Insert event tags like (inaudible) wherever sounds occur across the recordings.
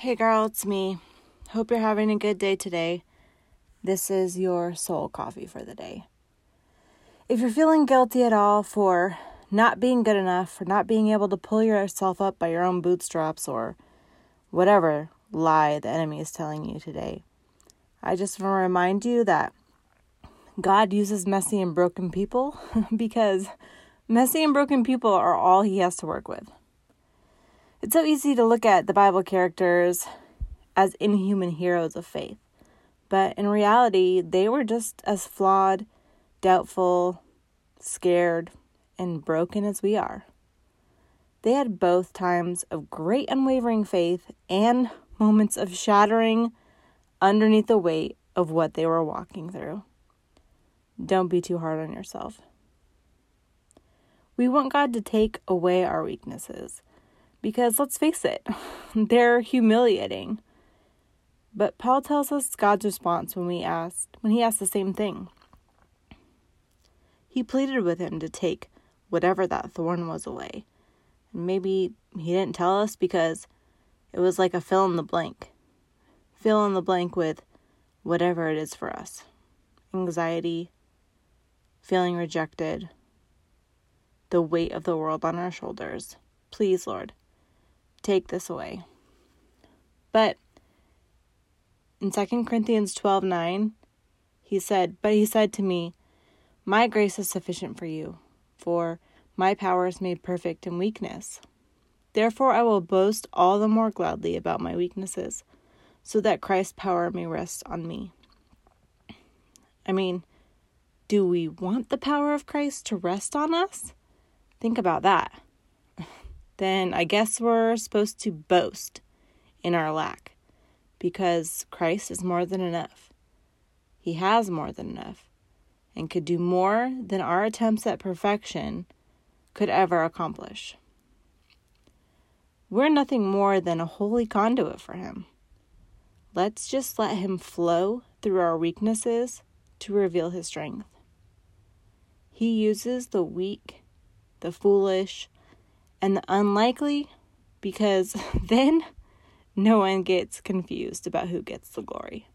Hey girl, it's me. Hope you're having a good day today. This is your soul coffee for the day. If you're feeling guilty at all for not being good enough, for not being able to pull yourself up by your own bootstraps, or whatever lie the enemy is telling you today, I just want to remind you that God uses messy and broken people (laughs) because messy and broken people are all He has to work with. It's so easy to look at the Bible characters as inhuman heroes of faith, but in reality, they were just as flawed, doubtful, scared, and broken as we are. They had both times of great unwavering faith and moments of shattering underneath the weight of what they were walking through. Don't be too hard on yourself. We want God to take away our weaknesses because let's face it, (laughs) they're humiliating. But Paul tells us God's response when we asked when he asked the same thing. He pleaded with him to take whatever that thorn was away. And maybe he didn't tell us because it was like a fill in the blank. Fill in the blank with whatever it is for us. Anxiety, feeling rejected, the weight of the world on our shoulders. Please, Lord, take this away. But in 2 Corinthians 12 9, he said, But he said to me, My grace is sufficient for you, for my power is made perfect in weakness. Therefore, I will boast all the more gladly about my weaknesses, so that Christ's power may rest on me. I mean, do we want the power of Christ to rest on us? Think about that then I guess we're supposed to boast in our lack because Christ is more than enough. He has more than enough and could do more than our attempts at perfection could ever accomplish. We're nothing more than a holy conduit for Him. Let's just let Him flow through our weaknesses to reveal His strength. He uses the weak, the foolish, and the unlikely because (laughs) then no one gets confused about who gets the glory.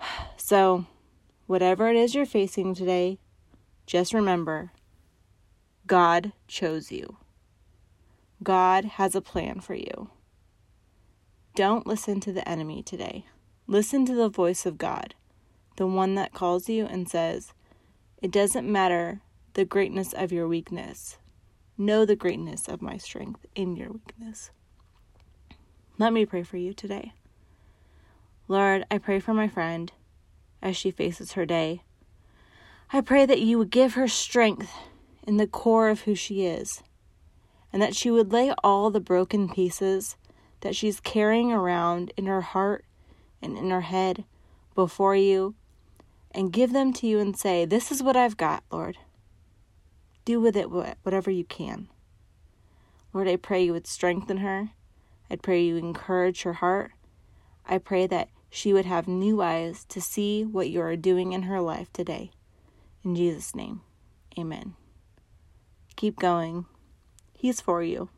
(sighs) So, whatever it is you're facing today, just remember God chose you. God has a plan for you. Don't listen to the enemy today. Listen to the voice of God, the one that calls you and says, It doesn't matter the greatness of your weakness. Know the greatness of my strength in your weakness. Let me pray for you today. Lord, I pray for my friend as she faces her day. I pray that you would give her strength in the core of who she is, and that she would lay all the broken pieces that she's carrying around in her heart and in her head before you and give them to you and say, This is what I've got, Lord. Do with it whatever you can. Lord, I pray you would strengthen her. I pray you encourage her heart. I pray that she would have new eyes to see what you are doing in her life today. In Jesus' name, amen. Keep going. He's for you.